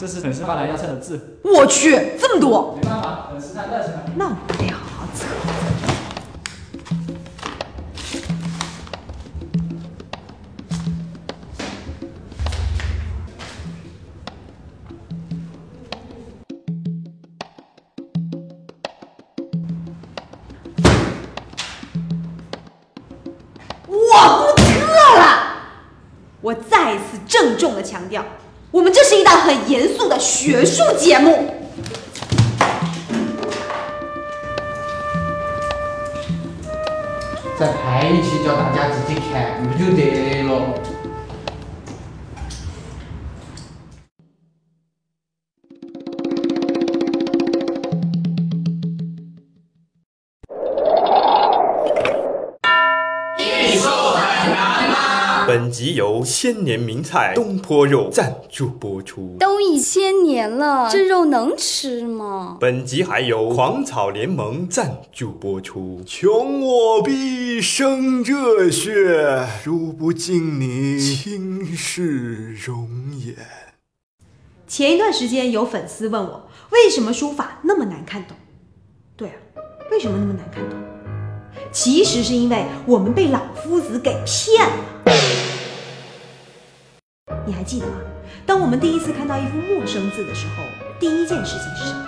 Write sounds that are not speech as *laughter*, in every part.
这是粉丝发来要测的字。我去，这么多，没办法，粉丝太热情了。那无聊，测。我不测了，我再一次郑重的强调，我们这是一档很严肃的学术节目。再排一期叫大家自己集由千年名菜东坡肉赞助播出。都一千年了，这肉能吃吗？本集还有狂草联盟赞助播出。穷我毕生热血，如不尽你倾世容颜。前一段时间有粉丝问我，为什么书法那么难看懂？对啊，为什么那么难看懂？其实是因为我们被老夫子给骗了。你还记得吗？当我们第一次看到一幅陌生字的时候，第一件事情是什么？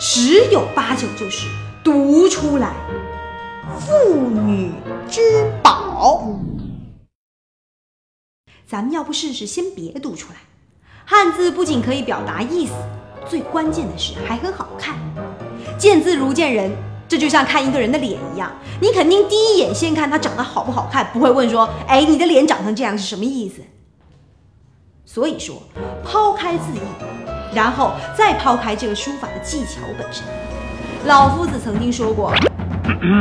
十有八九就是读出来“妇女之宝”。咱们要不试试先别读出来？汉字不仅可以表达意思，最关键的是还很好看。见字如见人，这就像看一个人的脸一样，你肯定第一眼先看他长得好不好看，不会问说，哎，你的脸长成这样是什么意思？所以说，抛开字义，然后再抛开这个书法的技巧本身。老夫子曾经说过：“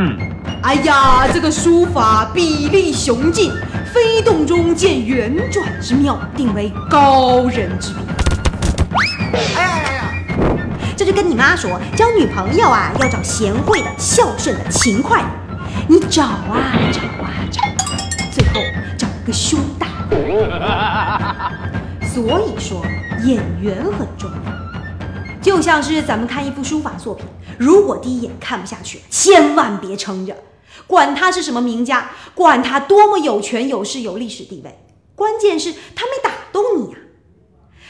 *clears throat* 哎呀，这个书法笔力雄劲，飞动中见圆转之妙，定为高人之笔。”哎呀呀呀！这就跟你妈说，交女朋友啊，要找贤惠的、孝顺的、勤快的。你找啊找啊找，最后找一个胸大的。所以说，演员很重要。就像是咱们看一部书法作品，如果第一眼看不下去，千万别撑着，管他是什么名家，管他多么有权有势有历史地位，关键是他没打动你呀、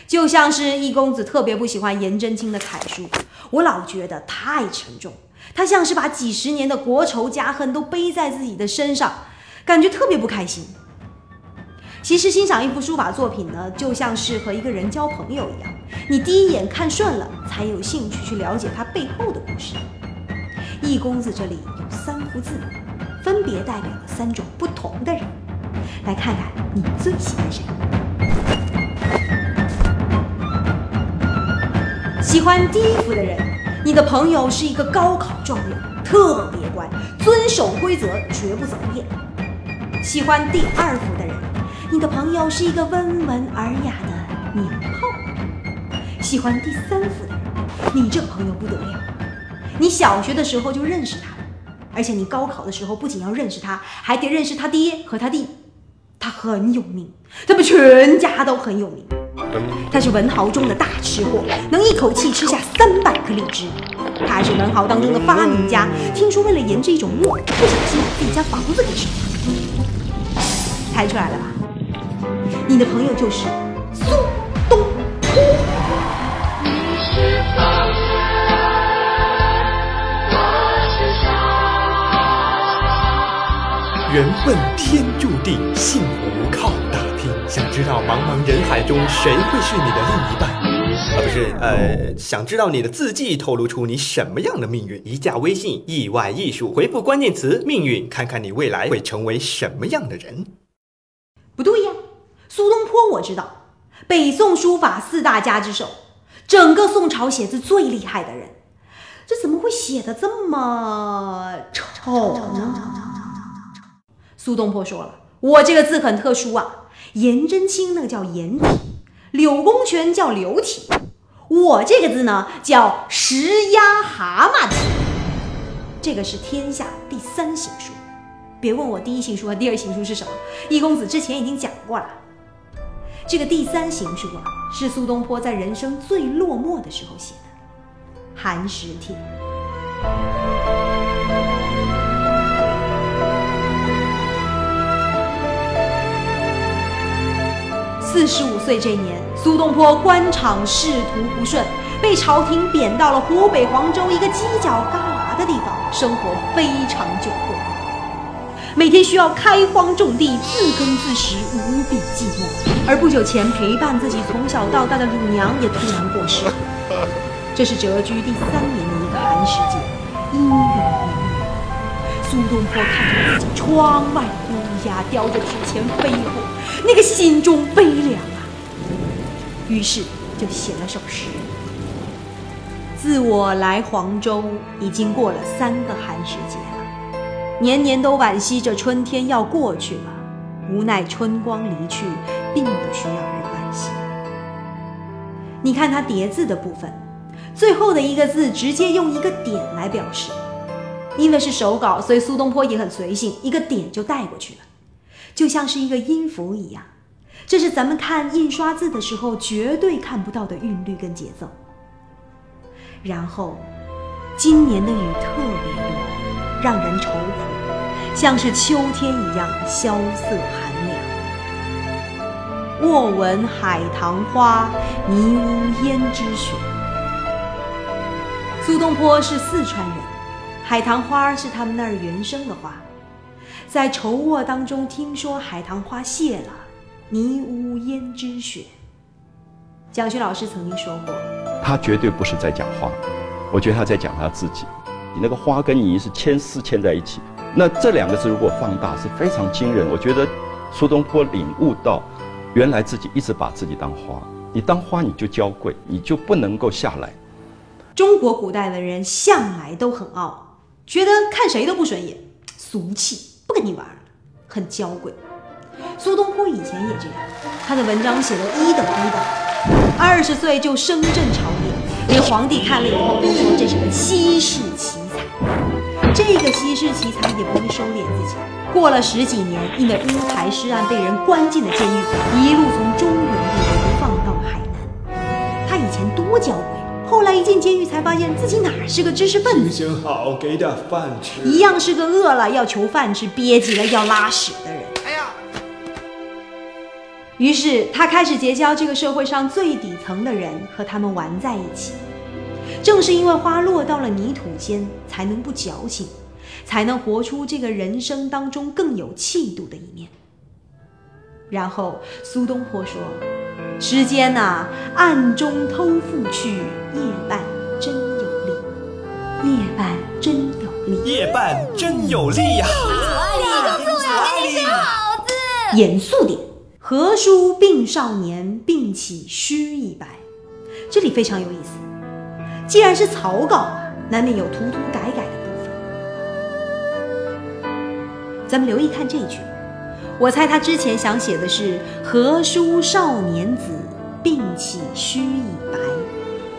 就像是易公子特别不喜欢颜真卿的楷书，我老觉得太沉重，他像是把几十年的国仇家恨都背在自己的身上，感觉特别不开心。其实欣赏一幅书法作品呢，就像是和一个人交朋友一样，你第一眼看顺了，才有兴趣去了解他背后的故事。易公子这里有三幅字，分别代表了三种不同的人，来看看你最喜欢谁。喜欢第一幅的人，你的朋友是一个高考状元，特别乖，遵守规则，绝不走偏。喜欢第二幅的人，你的朋友是一个温文尔雅的娘炮。喜欢第三幅的人，你这朋友不得了，你小学的时候就认识他了，而且你高考的时候不仅要认识他，还得认识他爹和他弟。他很有名，他们全家都很有名。他是文豪中的大吃货，能一口气吃下三百颗荔枝。他是文豪当中的发明家，听说为了研制一种墨，不小心把自己家房子给烧了。猜出来了吧？你的朋友就是苏东坡。缘分天注定，幸福靠打拼。想知道茫茫人海中谁会是你的另一半？啊，不是，呃，想知道你的字迹透露出你什么样的命运？一加微信，意外艺术，回复关键词“命运”，看看你未来会成为什么样的人。不对呀，苏东坡我知道，北宋书法四大家之首，整个宋朝写字最厉害的人，这怎么会写的这么丑呢？苏东坡说了，我这个字很特殊啊，颜真卿那个叫颜体，柳公权叫柳体，我这个字呢叫石压蛤蟆体，这个是天下第三行书。别问我第一行书和第二行书是什么，易公子之前已经讲过了。这个第三行书啊，是苏东坡在人生最落寞的时候写的《寒食帖》。四十五岁这年，苏东坡官场仕途不顺，被朝廷贬到了湖北黄州一个犄角旮旯的地方，生活非常窘迫，每天需要开荒种地，自耕自食，无比寂寞。而不久前陪伴自己从小到大的乳娘也突然过世了。这是谪居第三年的一个寒食节，阴雨绵绵。苏东坡看着自己窗外乌鸦叼着纸钱飞过，那个心中悲凉啊。于是就写了首诗：自我来黄州，已经过了三个寒食节，年年都惋惜这春天要过去了，无奈春光离去，并不需要人惋惜。你看它叠字的部分，最后的一个字直接用一个点来表示。因为是手稿，所以苏东坡也很随性，一个点就带过去了，就像是一个音符一样。这是咱们看印刷字的时候绝对看不到的韵律跟节奏。然后，今年的雨特别多，让人愁苦，像是秋天一样萧瑟寒凉。卧闻海棠花，泥污胭脂雪。苏东坡是四川人。海棠花是他们那儿原生的花，在愁卧当中听说海棠花谢了，泥污胭脂雪。蒋勋老师曾经说过，他绝对不是在讲花，我觉得他在讲他自己。那个花跟泥是牵丝牵在一起，那这两个字如果放大是非常惊人。我觉得苏东坡领悟到，原来自己一直把自己当花，你当花你就娇贵，你就不能够下来。中国古代的人向来都很傲。觉得看谁都不顺眼，俗气，不跟你玩，很娇贵。苏东坡以前也这样，他的文章写的一等一的，二十岁就升镇朝廷，连皇帝看了以后都说这是个稀世奇。这个稀世奇才也不会收敛自己，过了十几年，因为乌台诗案被人关进了监狱，一路从中原地流放到了海南。他以前多娇贵。后来一进监狱，才发现自己哪是个知识分子，行行好，给点饭吃，一样是个饿了要求饭吃、憋急了要拉屎的人。哎呀！于是他开始结交这个社会上最底层的人，和他们玩在一起。正是因为花落到了泥土间，才能不矫情，才能活出这个人生当中更有气度的一面。然后苏东坡说。时间呐，暗中偷复去，夜半真有力。夜半真有力。夜半真有力呀！严肃点。何书病少年，病起须一白。这里非常有意思。既然是草稿，难免有涂涂改改的部分。咱们留意看这句。我猜他之前想写的是“何书少年子，病起须已白”，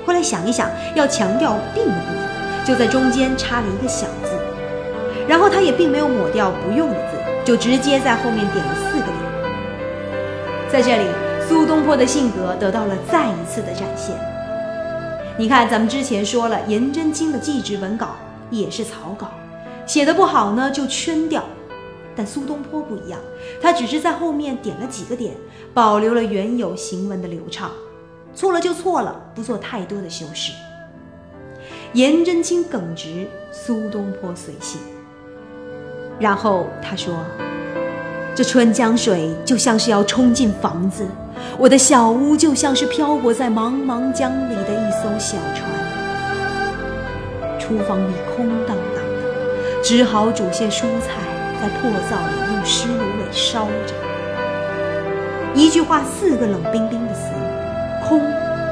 后来想一想，要强调“病”的部分，就在中间插了一个小字，然后他也并没有抹掉不用的字，就直接在后面点了四个点。在这里，苏东坡的性格得到了再一次的展现。你看，咱们之前说了，颜真卿的祭侄文稿也是草稿，写的不好呢，就圈掉。但苏东坡不一样，他只是在后面点了几个点，保留了原有行文的流畅。错了就错了，不做太多的修饰。颜真卿耿直，苏东坡随性。然后他说：“这春江水就像是要冲进房子，我的小屋就像是漂泊在茫茫江里的一艘小船。厨房里空荡荡的，只好煮些蔬菜。”在破灶里用湿芦苇烧着，一句话四个冷冰冰的词：空、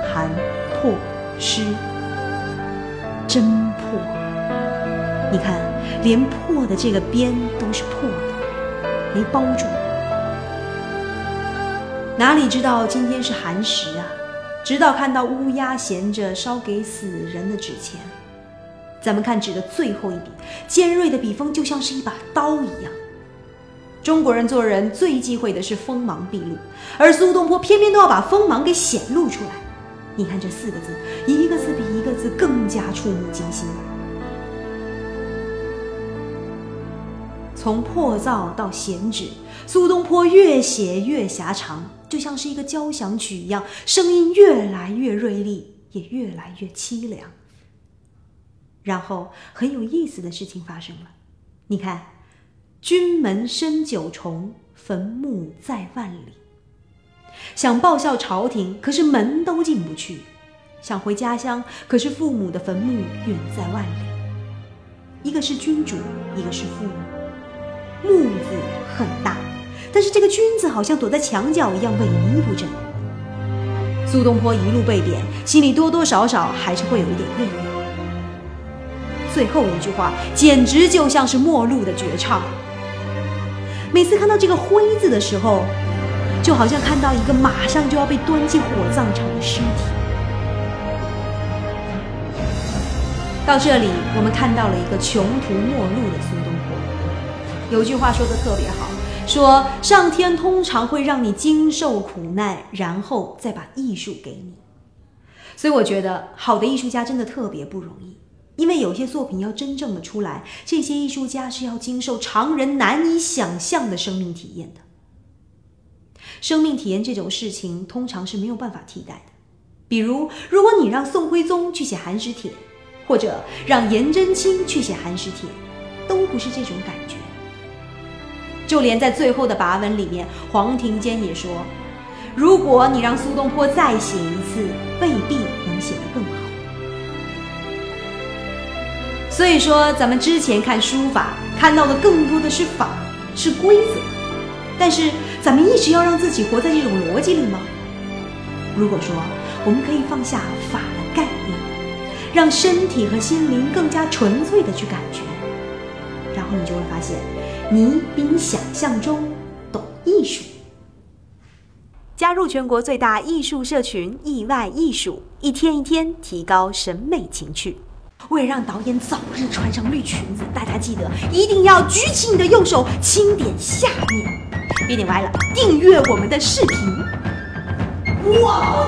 寒、破、湿，真破！你看，连破的这个边都是破的，没包住。哪里知道今天是寒食啊？直到看到乌鸦衔着烧给死人的纸钱。咱们看纸的最后一笔，尖锐的笔锋就像是一把刀一样。中国人做人最忌讳的是锋芒毕露，而苏东坡偏偏都要把锋芒给显露出来。你看这四个字，一个字比一个字更加触目惊心。从破造到闲止，苏东坡越写越狭长，就像是一个交响曲一样，声音越来越锐利，也越来越凄凉。然后很有意思的事情发生了，你看，君门深九重，坟墓在万里。想报效朝廷，可是门都进不去；想回家乡，可是父母的坟墓远在万里。一个是君主，一个是父母。木字很大，但是这个君子好像躲在墙角一样萎靡不振。苏东坡一路被贬，心里多多少少还是会有一点怨念。最后一句话简直就像是末路的绝唱。每次看到这个“灰”字的时候，就好像看到一个马上就要被端进火葬场的尸体。到这里，我们看到了一个穷途末路的苏东坡。有句话说的特别好，说上天通常会让你经受苦难，然后再把艺术给你。所以我觉得，好的艺术家真的特别不容易，因为有些作品要真正的出来，这些艺术家是要经受常人难以想象的生命体验的。生命体验这种事情，通常是没有办法替代的。比如，如果你让宋徽宗去写《寒食帖》。或者让颜真卿去写《寒食帖》，都不是这种感觉。就连在最后的跋文里面，黄庭坚也说：“如果你让苏东坡再写一次，未必能写得更好。”所以说，咱们之前看书法，看到的更多的是法，是规则。但是，咱们一直要让自己活在这种逻辑里吗？如果说我们可以放下法的概念。让身体和心灵更加纯粹的去感觉，然后你就会发现，你比你想象中懂艺术。加入全国最大艺术社群“意外艺术”，一天一天提高审美情趣。为了让导演早日穿上绿裙子，大家记得一定要举起你的右手，轻点下面，别点歪了，订阅我们的视频。我，